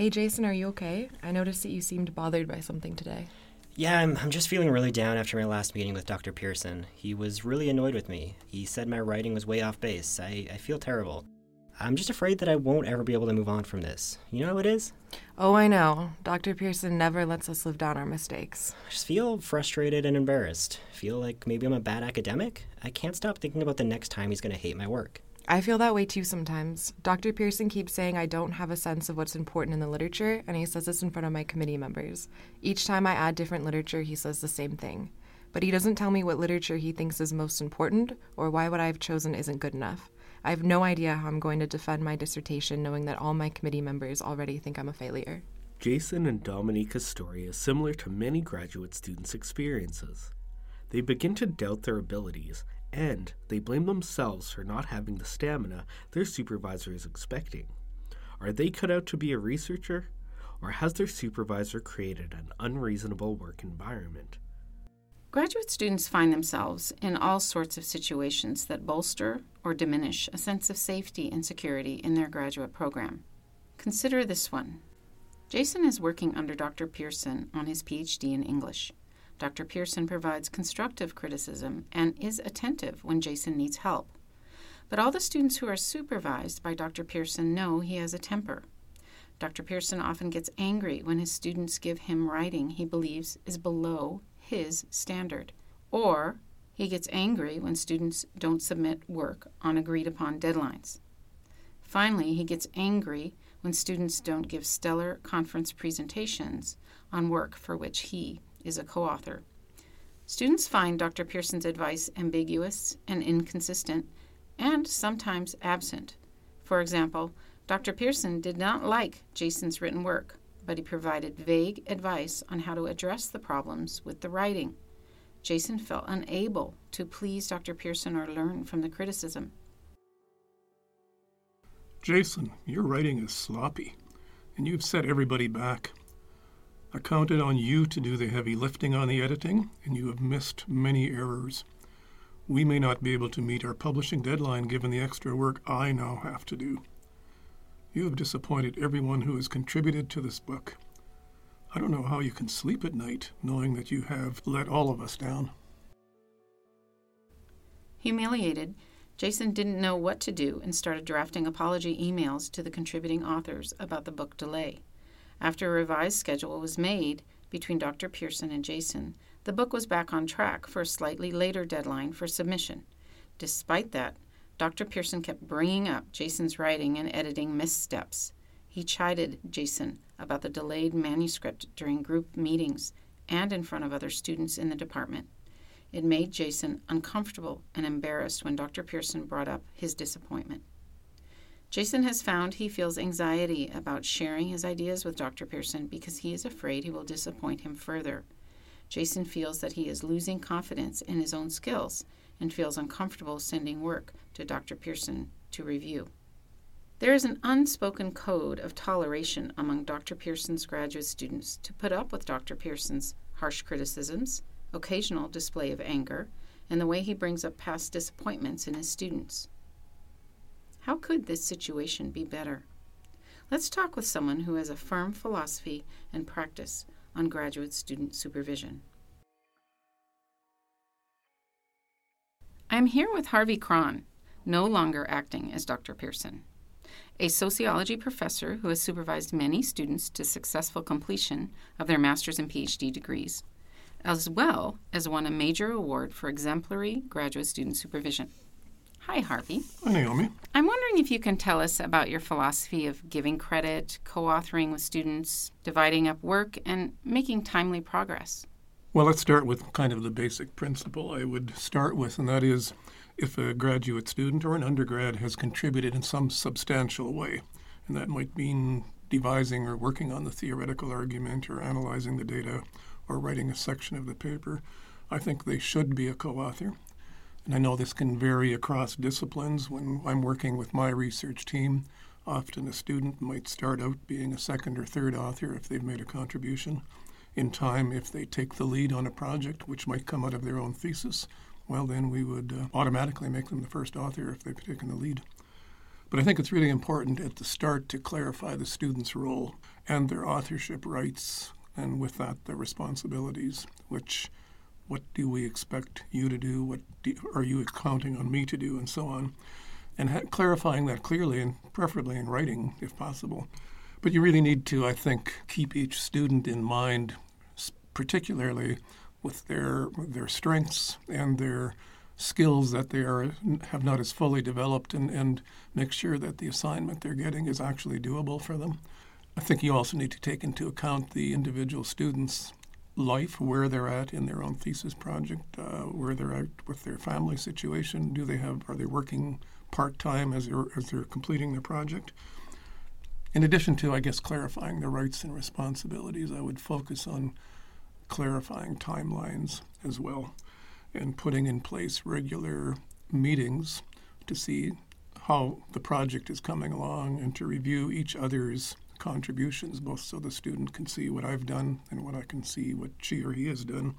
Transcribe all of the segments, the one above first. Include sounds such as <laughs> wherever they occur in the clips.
Hey, Jason, are you okay? I noticed that you seemed bothered by something today. Yeah, I'm, I'm just feeling really down after my last meeting with Dr. Pearson. He was really annoyed with me. He said my writing was way off base. I, I feel terrible. I'm just afraid that I won't ever be able to move on from this. You know how it is? Oh, I know. Dr. Pearson never lets us live down our mistakes. I just feel frustrated and embarrassed. Feel like maybe I'm a bad academic. I can't stop thinking about the next time he's going to hate my work. I feel that way too sometimes. Dr. Pearson keeps saying I don't have a sense of what's important in the literature, and he says this in front of my committee members. Each time I add different literature, he says the same thing. But he doesn't tell me what literature he thinks is most important or why what I've chosen isn't good enough. I have no idea how I'm going to defend my dissertation knowing that all my committee members already think I'm a failure. Jason and Dominica's story is similar to many graduate students' experiences. They begin to doubt their abilities and they blame themselves for not having the stamina their supervisor is expecting. Are they cut out to be a researcher, or has their supervisor created an unreasonable work environment? Graduate students find themselves in all sorts of situations that bolster or diminish a sense of safety and security in their graduate program. Consider this one. Jason is working under Dr. Pearson on his PhD in English. Dr. Pearson provides constructive criticism and is attentive when Jason needs help. But all the students who are supervised by Dr. Pearson know he has a temper. Dr. Pearson often gets angry when his students give him writing he believes is below his standard. Or he gets angry when students don't submit work on agreed upon deadlines. Finally, he gets angry when students don't give stellar conference presentations on work for which he is a co author. Students find Dr. Pearson's advice ambiguous and inconsistent, and sometimes absent. For example, Dr. Pearson did not like Jason's written work but he provided vague advice on how to address the problems with the writing. Jason felt unable to please Dr. Pearson or learn from the criticism. Jason, your writing is sloppy, and you've set everybody back. I counted on you to do the heavy lifting on the editing, and you have missed many errors. We may not be able to meet our publishing deadline given the extra work I now have to do. You have disappointed everyone who has contributed to this book. I don't know how you can sleep at night knowing that you have let all of us down. Humiliated, Jason didn't know what to do and started drafting apology emails to the contributing authors about the book delay. After a revised schedule was made between Dr. Pearson and Jason, the book was back on track for a slightly later deadline for submission. Despite that, Dr. Pearson kept bringing up Jason's writing and editing missteps. He chided Jason about the delayed manuscript during group meetings and in front of other students in the department. It made Jason uncomfortable and embarrassed when Dr. Pearson brought up his disappointment. Jason has found he feels anxiety about sharing his ideas with Dr. Pearson because he is afraid he will disappoint him further. Jason feels that he is losing confidence in his own skills and feels uncomfortable sending work to Dr. Pearson to review. There is an unspoken code of toleration among Dr. Pearson's graduate students to put up with Dr. Pearson's harsh criticisms, occasional display of anger, and the way he brings up past disappointments in his students. How could this situation be better? Let's talk with someone who has a firm philosophy and practice on graduate student supervision. I'm here with Harvey Krahn, no longer acting as Dr. Pearson, a sociology professor who has supervised many students to successful completion of their master's and PhD degrees, as well as won a major award for exemplary graduate student supervision. Hi, Harvey. Hi, Naomi. I'm wondering if you can tell us about your philosophy of giving credit, co authoring with students, dividing up work, and making timely progress. Well, let's start with kind of the basic principle I would start with, and that is if a graduate student or an undergrad has contributed in some substantial way, and that might mean devising or working on the theoretical argument or analyzing the data or writing a section of the paper, I think they should be a co author. And I know this can vary across disciplines. When I'm working with my research team, often a student might start out being a second or third author if they've made a contribution in time if they take the lead on a project, which might come out of their own thesis, well, then we would uh, automatically make them the first author if they've taken the lead. But I think it's really important at the start to clarify the student's role and their authorship rights, and with that, their responsibilities, which what do we expect you to do? What do, are you counting on me to do? And so on. And ha- clarifying that clearly and preferably in writing if possible. But you really need to, I think, keep each student in mind, particularly with their their strengths and their skills that they are have not as fully developed, and, and make sure that the assignment they're getting is actually doable for them. I think you also need to take into account the individual students' life, where they're at in their own thesis project, uh, where they're at with their family situation. Do they have are they working part time as they're as they're completing their project? In addition to, I guess, clarifying the rights and responsibilities, I would focus on clarifying timelines as well and putting in place regular meetings to see how the project is coming along and to review each other's contributions, both so the student can see what I've done and what I can see what she or he has done.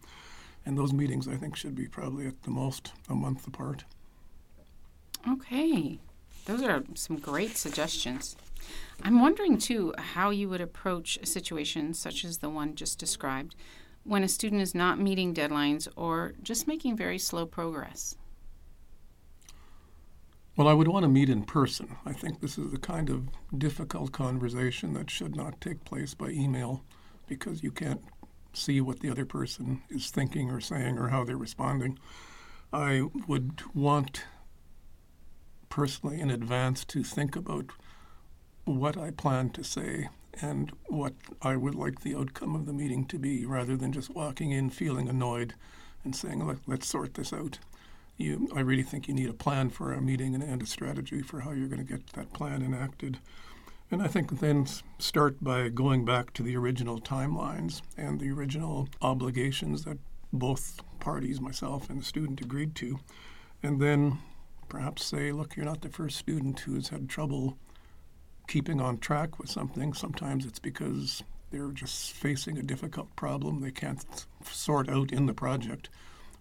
And those meetings, I think, should be probably at the most a month apart. Okay, those are some great suggestions. I'm wondering too how you would approach a situation such as the one just described when a student is not meeting deadlines or just making very slow progress. Well, I would want to meet in person. I think this is the kind of difficult conversation that should not take place by email because you can't see what the other person is thinking or saying or how they're responding. I would want personally in advance to think about what I plan to say and what I would like the outcome of the meeting to be, rather than just walking in feeling annoyed and saying, Let, let's sort this out. You, I really think you need a plan for a meeting and, and a strategy for how you're going to get that plan enacted. And I think then start by going back to the original timelines and the original obligations that both parties, myself and the student, agreed to. And then perhaps say, look, you're not the first student who has had trouble keeping on track with something. Sometimes it's because they're just facing a difficult problem they can't sort out in the project.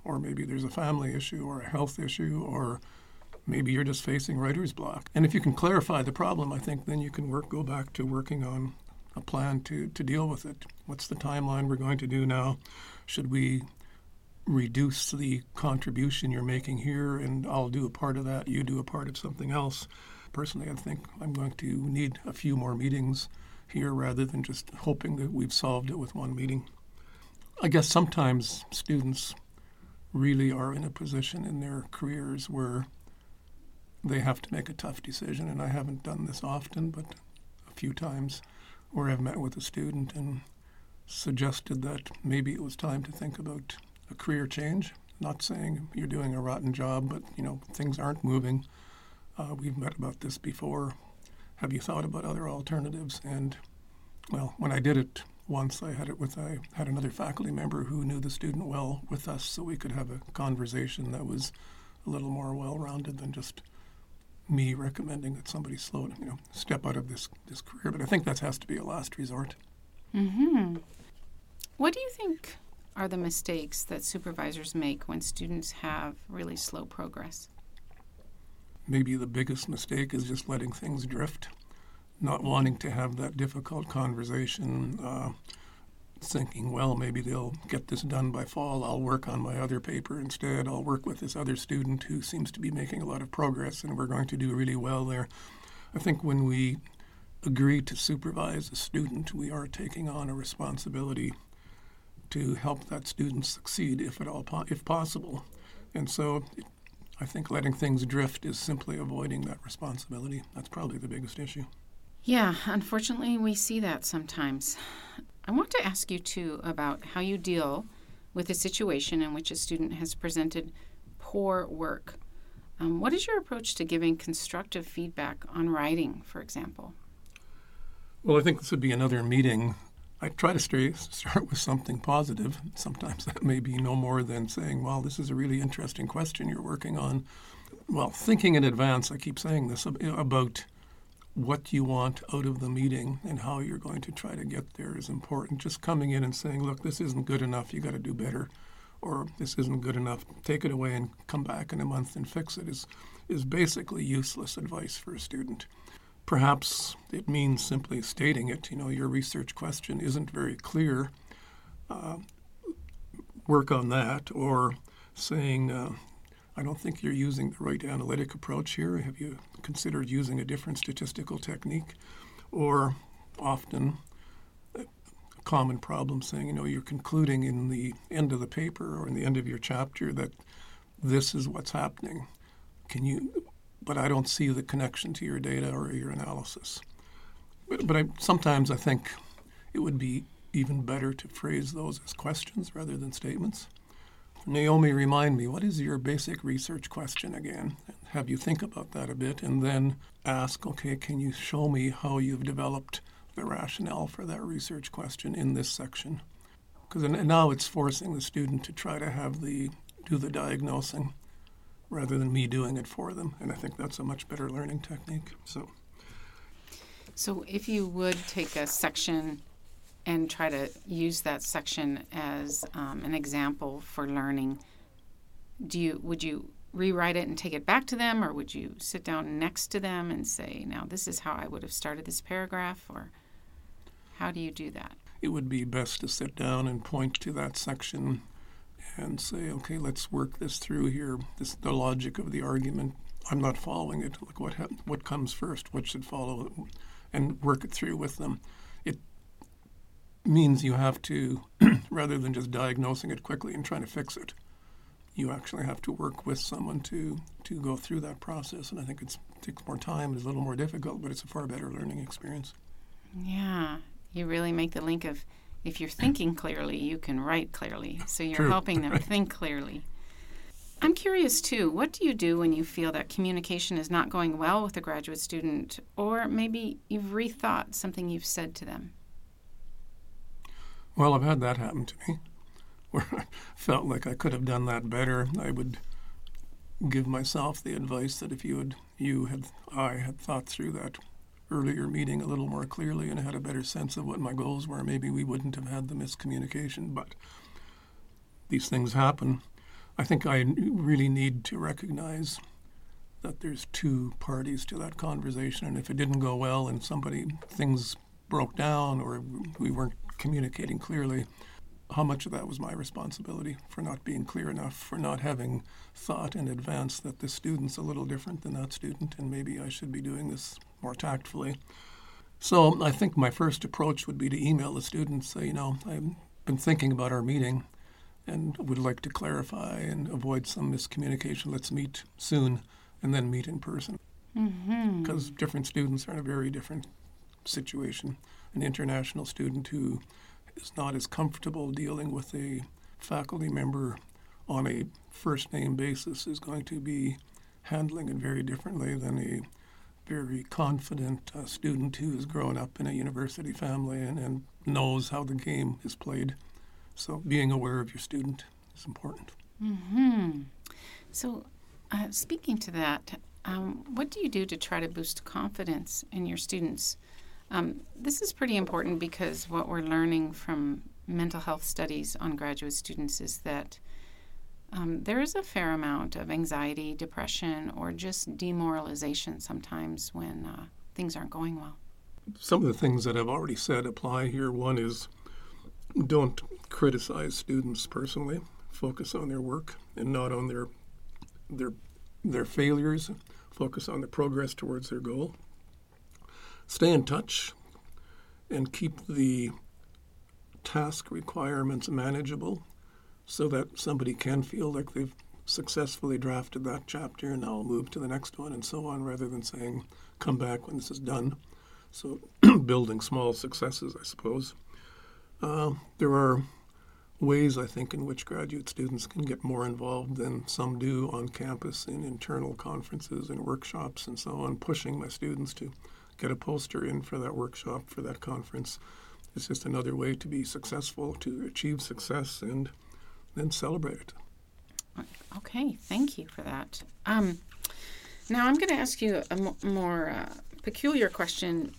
Or maybe there's a family issue or a health issue, or maybe you're just facing writer's block. And if you can clarify the problem, I think then you can work go back to working on a plan to, to deal with it. What's the timeline we're going to do now? Should we reduce the contribution you're making here and I'll do a part of that, you do a part of something else? personally, I think I'm going to need a few more meetings here rather than just hoping that we've solved it with one meeting. I guess sometimes students really are in a position in their careers where they have to make a tough decision, and I haven't done this often, but a few times where I've met with a student and suggested that maybe it was time to think about a career change. Not saying you're doing a rotten job, but you know things aren't moving uh, we've met about this before. Have you thought about other alternatives? And well, when I did it once, I had it with I had another faculty member who knew the student well with us, so we could have a conversation that was a little more well-rounded than just me recommending that somebody slow, you know, step out of this this career. But I think that has to be a last resort. Hmm. What do you think are the mistakes that supervisors make when students have really slow progress? maybe the biggest mistake is just letting things drift, not wanting to have that difficult conversation, uh, thinking, well, maybe they'll get this done by fall. I'll work on my other paper instead. I'll work with this other student who seems to be making a lot of progress and we're going to do really well there. I think when we agree to supervise a student, we are taking on a responsibility to help that student succeed if at all po- if possible. And so I think letting things drift is simply avoiding that responsibility. That's probably the biggest issue. Yeah, unfortunately, we see that sometimes. I want to ask you, too, about how you deal with a situation in which a student has presented poor work. Um, what is your approach to giving constructive feedback on writing, for example? Well, I think this would be another meeting I try to stay, <laughs> start with something positive. Sometimes <laughs> that may be no more than saying, well, this is a really interesting question you're working on. Well, thinking in advance, I keep saying this about what you want out of the meeting and how you're going to try to get there is important. Just coming in and saying, look, this isn't good enough, you got to do better, or this isn't good enough, take it away and come back in a month and fix it is, is basically useless advice for a student. Perhaps it means simply stating it. You know, your research question isn't very clear. Uh, work on that, or saying, uh, I don't think you're using the right analytic approach here. Have you considered using a different statistical technique? Or often, a common problem saying, you know, you're concluding in the end of the paper or in the end of your chapter that this is what's happening. Can you, but I don't see the connection to your data or your analysis. But, but I, sometimes I think it would be even better to phrase those as questions rather than statements. Naomi, remind me, what is your basic research question again? Have you think about that a bit and then ask, okay, can you show me how you've developed the rationale for that research question in this section? Because now it's forcing the student to try to have the do the diagnosing rather than me doing it for them. And I think that's a much better learning technique. So, so if you would take a section and try to use that section as um, an example for learning, do you would you rewrite it and take it back to them, or would you sit down next to them and say, "Now this is how I would have started this paragraph," or how do you do that? It would be best to sit down and point to that section and say, okay, let's work this through here. This the logic of the argument. I'm not following it. Like what ha- what comes first? What should follow? And work it through with them. Means you have to, <clears throat> rather than just diagnosing it quickly and trying to fix it, you actually have to work with someone to to go through that process. And I think it takes more time. It's a little more difficult, but it's a far better learning experience. Yeah, you really make the link of if you're thinking clearly, you can write clearly. So you're True. helping them <laughs> Right. think clearly. I'm curious too, what do you do when you feel that communication is not going well with a graduate student, or maybe you've rethought something you've said to them? Well, I've had that happen to me, <laughs> where I felt like I could have done that better. I would give myself the advice that if you had, you had, I had thought through that earlier meeting a little more clearly and had a better sense of what my goals were, maybe we wouldn't have had the miscommunication. But these things happen. I think I really need to recognize that there's two parties to that conversation, and if it didn't go well and somebody things broke down or we weren't communicating clearly, how much of that was my responsibility for not being clear enough, for not having thought in advance that this student's a little different than that student, and maybe I should be doing this more tactfully. So I think my first approach would be to email the student, say, you know, I've been thinking about our meeting and would like to clarify and avoid some miscommunication. Let's meet soon and then meet in person. Mm-hmm. Because different students are in a very different situation. An international student who is not as comfortable dealing with a faculty member on a first name basis is going to be handling it very differently than a very confident uh, student who has grown up in a university family and, and knows how the game is played. So being aware of your student is important. Hmm. So, uh, speaking to that, um, what do you do to try to boost confidence in your students? Um, this is pretty important because what we're learning from mental health studies on graduate students is that um, there is a fair amount of anxiety, depression, or just demoralization sometimes when uh, things aren't going well. Some of the things that I've already said apply here. One is don't criticize students personally. Focus on their work and not on their their their failures. Focus on the progress towards their goal. Stay in touch and keep the task requirements manageable so that somebody can feel like they've successfully drafted that chapter and I'll move to the next one and so on rather than saying come back when this is done. So <clears throat> building small successes, I suppose. Uh, there are ways, I think, in which graduate students can get more involved than some do on campus in internal conferences and workshops and so on, pushing my students to get a poster in for that workshop, for that conference. It's just another way to be successful, to achieve success, and then celebrate it. Okay, thank you for that. Um, now I'm going to ask you a more uh, peculiar question,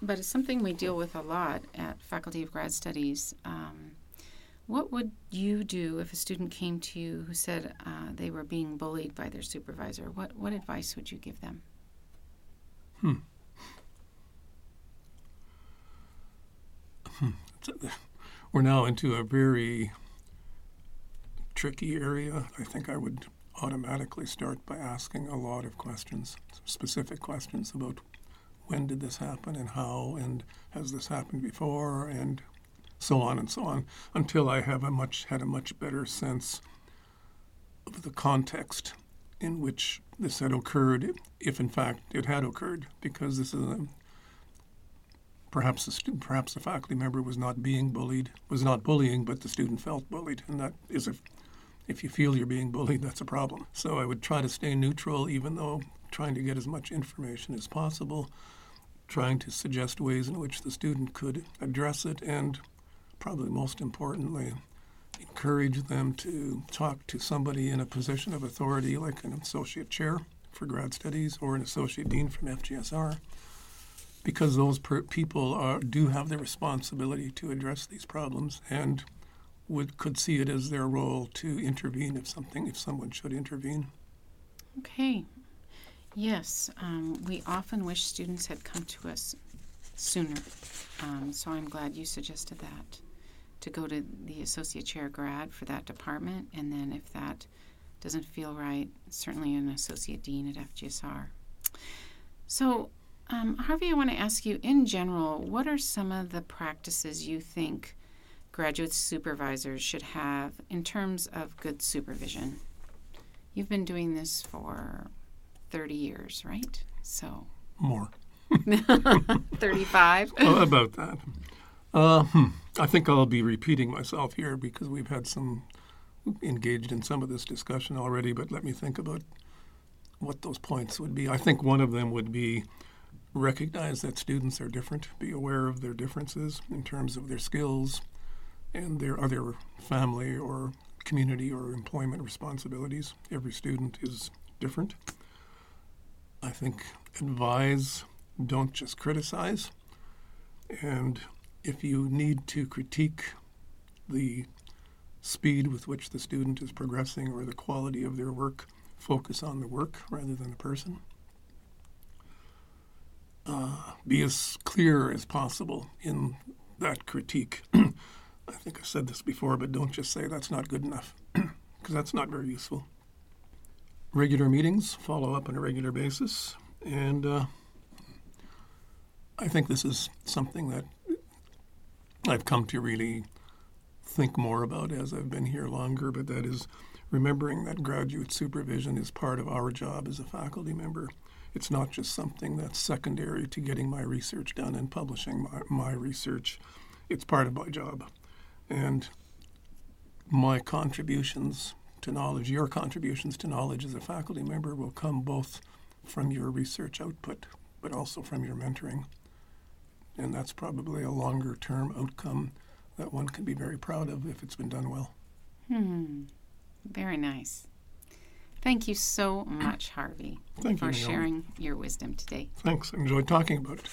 but it's something we deal with a lot at Faculty of Grad Studies. Um, What would you do if a student came to you who said uh, they were being bullied by their supervisor? What what advice would you give them? Hmm. <laughs> We're now into a very tricky area. I think I would automatically start by asking a lot of questions, specific questions about when did this happen and how and has this happened before and so on and so on until I have a much had a much better sense of the context in which this had occurred, if in fact it had occurred, because this is a, perhaps the perhaps the faculty member was not being bullied, was not bullying, but the student felt bullied, and that is a if you feel you're being bullied, that's a problem. So I would try to stay neutral, even though trying to get as much information as possible, trying to suggest ways in which the student could address it, and probably most importantly, encourage them to talk to somebody in a position of authority, like an associate chair for grad studies or an associate dean from FGSR, because those per- people are, do have the responsibility to address these problems and would could see it as their role to intervene if something if someone should intervene. Okay. Yes, um, we often wish students had come to us sooner. Um, so I'm glad you suggested that to go to the associate chair grad for that department, and then if that doesn't feel right, certainly an associate dean at FGSR. So, um, Harvey, I want to ask you in general, what are some of the practices you think graduate supervisors should have in terms of good supervision? You've been doing this for 30 years, right? So, More. <laughs> <laughs> 35? Uh, about that. Uh, hmm. I think I'll be repeating myself here because we've had some engaged in some of this discussion already, but let me think about what those points would be. I think one of them would be recognize that students are different, be aware of their differences in terms of their skills and their other family or community or employment responsibilities. Every student is different. I think advise, don't just criticize. And if you need to critique the speed with which the student is progressing or the quality of their work, focus on the work rather than the person. Uh, be as clear as possible in that critique. <clears throat> I think I've said this before, but don't just say that's not good enough, <clears throat> because that's not very useful. Regular meetings, follow up on a regular basis, and uh, I think this is something that I've come to really think more about as I've been here longer, but that is remembering that graduate supervision is part of our job as a faculty member. It's not just something that's secondary to getting my research done and publishing my, my research. It's part of my job. And my contributions to knowledge, your contributions to knowledge as a faculty member will come both from your research output, but also from your mentoring. And that's probably a longer term outcome that one can be very proud of if it's been done well. Hmm. Very nice. Thank you so much, Harvey, Thank for you, sharing your wisdom today. Thanks. I enjoyed talking about it.